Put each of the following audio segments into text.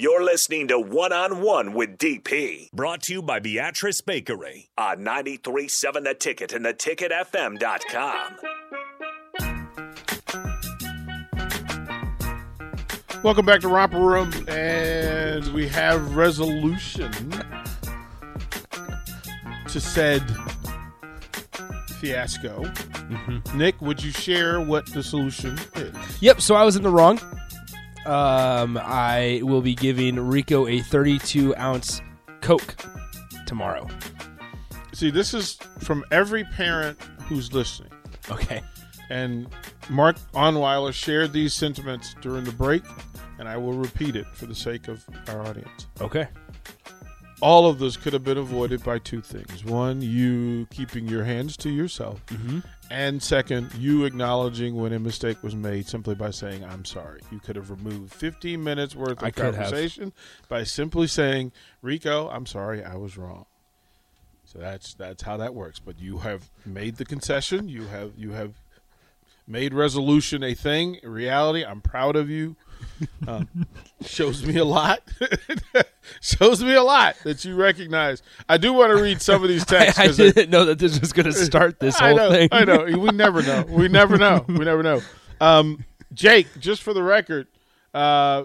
You're listening to One on One with DP Brought to you by Beatrice Bakery. on 93.7 The Ticket and theticketfm.com. Welcome back to Romper Room, and we have resolution to said fiasco. Mm-hmm. Nick, would you share what the solution is? Yep. So I was in the wrong. Um, I will be giving Rico a 32 ounce Coke tomorrow. See, this is from every parent who's listening. Okay. And Mark Onweiler shared these sentiments during the break, and I will repeat it for the sake of our audience. Okay. All of this could have been avoided by two things. One, you keeping your hands to yourself. Mm-hmm. And second, you acknowledging when a mistake was made simply by saying, I'm sorry. You could have removed 15 minutes worth of I conversation by simply saying, Rico, I'm sorry, I was wrong. So that's that's how that works. But you have made the concession. You have you have made resolution a thing, a reality. I'm proud of you. Um, shows me a lot. shows me a lot that you recognize. I do want to read some of these texts. I, I didn't know that this was going to start this I whole know, thing. I know. We never know. We never know. We never know. Um, Jake, just for the record, uh,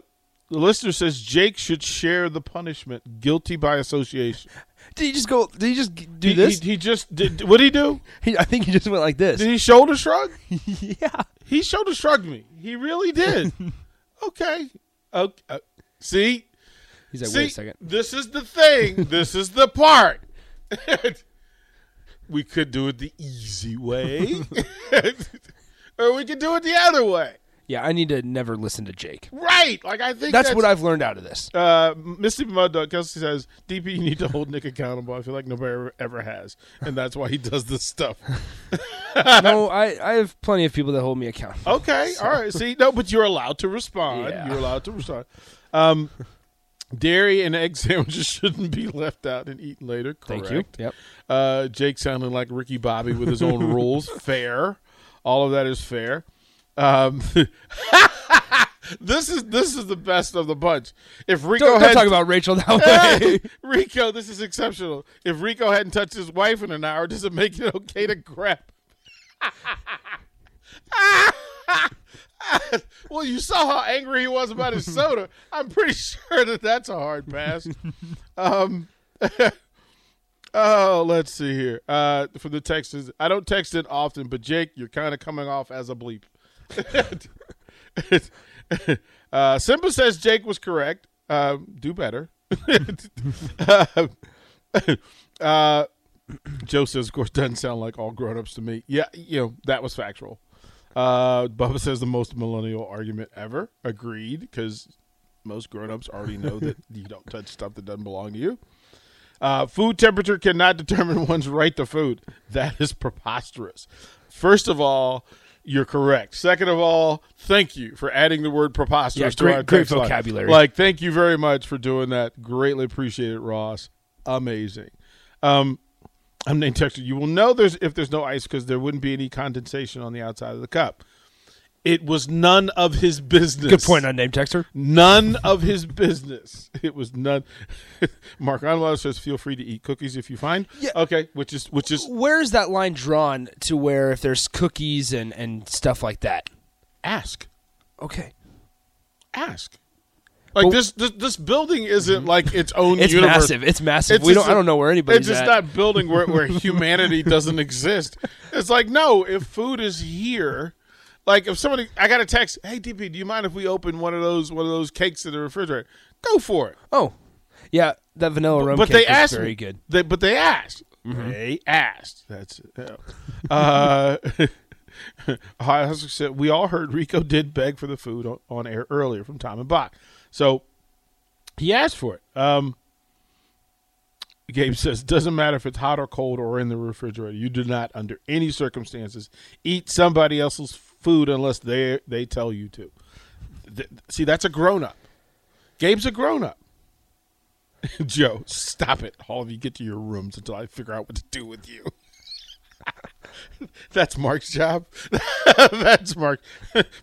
the listener says Jake should share the punishment, guilty by association. Did he just go? Did he just do he, this? He, he just did. What did he do? He- I think he just went like this. Did he shoulder shrug? yeah. He shoulder shrugged me. He really did. Okay. Okay. Uh, see, He's like, see, wait a second. this is the thing. this is the part. we could do it the easy way, or we could do it the other way. Yeah, I need to never listen to Jake. Right. Like I think That's, what I've learned out of this. Uh, Misty Mud Dog Kelsey says, "DP, you need to hold Nick accountable. I feel like nobody ever, ever has, and that's why he does this stuff." no, I, I have plenty of people that hold me accountable. Okay, all right. See, no, but you're allowed to respond. Yeah. You're allowed to respond. Um, dairy and egg sandwiches shouldn't be left out and eaten later. Correct. Thank you. Yep. Uh, Jake sounding like Ricky Bobby with his own rules. Fair. All of that is fair. Um, this is this is the best of the bunch. If Rico Don't, don't talk about Rachel that way. Rico, this is exceptional. If Rico hadn't touched his wife in an hour, does it make it okay to grab? well, you saw how angry he was about his soda. I'm pretty sure that that's a hard pass. Um, oh, let's see here. Uh, for the text, I don't text it often, but Jake, you're kind of coming off as a bleep. uh, Simba says Jake was correct. Um, do better. uh, Joe says, of course, doesn't sound like all grown ups to me. Yeah, you know, that was factual. Uh, Bubba says the most millennial argument ever. Agreed, because most grown ups already know that you don't touch stuff that doesn't belong to you. Uh, food temperature cannot determine one's right to food. That is preposterous. First of all, you're correct. Second of all, thank you for adding the word preposterous Yeah, to great- our great text line. vocabulary. Like, thank you very much for doing that. Greatly appreciate it, Ross. Amazing. Um, I'm named texter. You will know there's if there's no ice because there wouldn't be any condensation on the outside of the cup. It was none of his business. Good point on name texter. None of his business. It was none. Mark Onweiler says, "Feel free to eat cookies if you find." Yeah. Okay, which is which is Where is that line drawn to where if there's cookies and, and stuff like that? ask, Okay. ask. Like But- this, this, this building isn't mm-hmm. like its own. It's universe. massive. It's massive. It's we don't. I a- don't know where anybody's It's just at. not building where, where humanity doesn't exist. It's like no, if food is here, like if somebody, I got a text, hey DP, do you mind if we open one of those one of those cakes in the refrigerator? Go for it. oh, yeah. That vanilla rum Bundt cake they asked very me. good. They, but they asked. They asked. That's it. uh, said we all heard Rico did beg for the food on, on air earlier from Tom and Bach, so he asked for it. Um, Gabe says doesn't matter if it's hot or cold or in the refrigerator. You do not, under any circumstances, eat somebody else's food unless they they tell you to. Th- see, that's a grown up. Gabe's a grown up. Joe, stop it. All of you get to your rooms until I figure out what to do with you. That's Mark's job. That's Mark.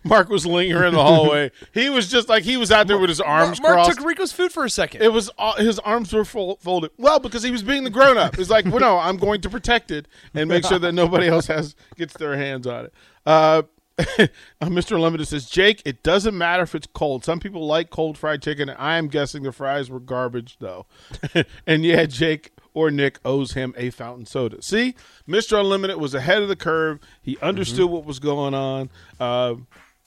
Mark was lingering in the hallway. He was just like he was out there with his arms Mark crossed. took Rico's food for a second. It was all, his arms were fol- folded. Well, because he was being the grown up. He's like, well, no, I'm going to protect it and make sure that nobody else has gets their hands on it. Uh, Mr. Limited says, Jake, it doesn't matter if it's cold. Some people like cold fried chicken. I am guessing the fries were garbage, though. and yeah, Jake or Nick owes him a fountain soda. See, Mr. Unlimited was ahead of the curve. He understood what was going on. Uh,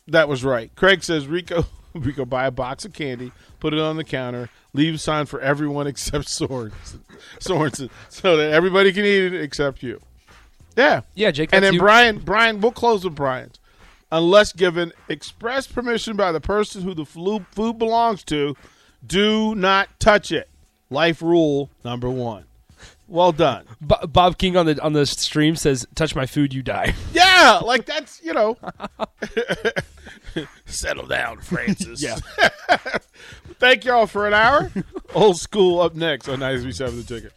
that was right. Craig says, Rico, Rico, buy a box of candy, put it on the counter, leave a sign for everyone except Sorensen, Sorensen so that everybody can eat it except you. Yeah. Yeah, Jake, And then you. Brian, Brian, we'll close with Brian's. Unless given express permission by the person who the food belongs to, do not touch it. Life rule number one. Well done. Bo- Bob King on the on the stream says, "Touch my food, you die." Yeah, like that's you know. Settle down, Francis. Yeah. Thank y'all for an hour. Old school up next on 937 The Ticket.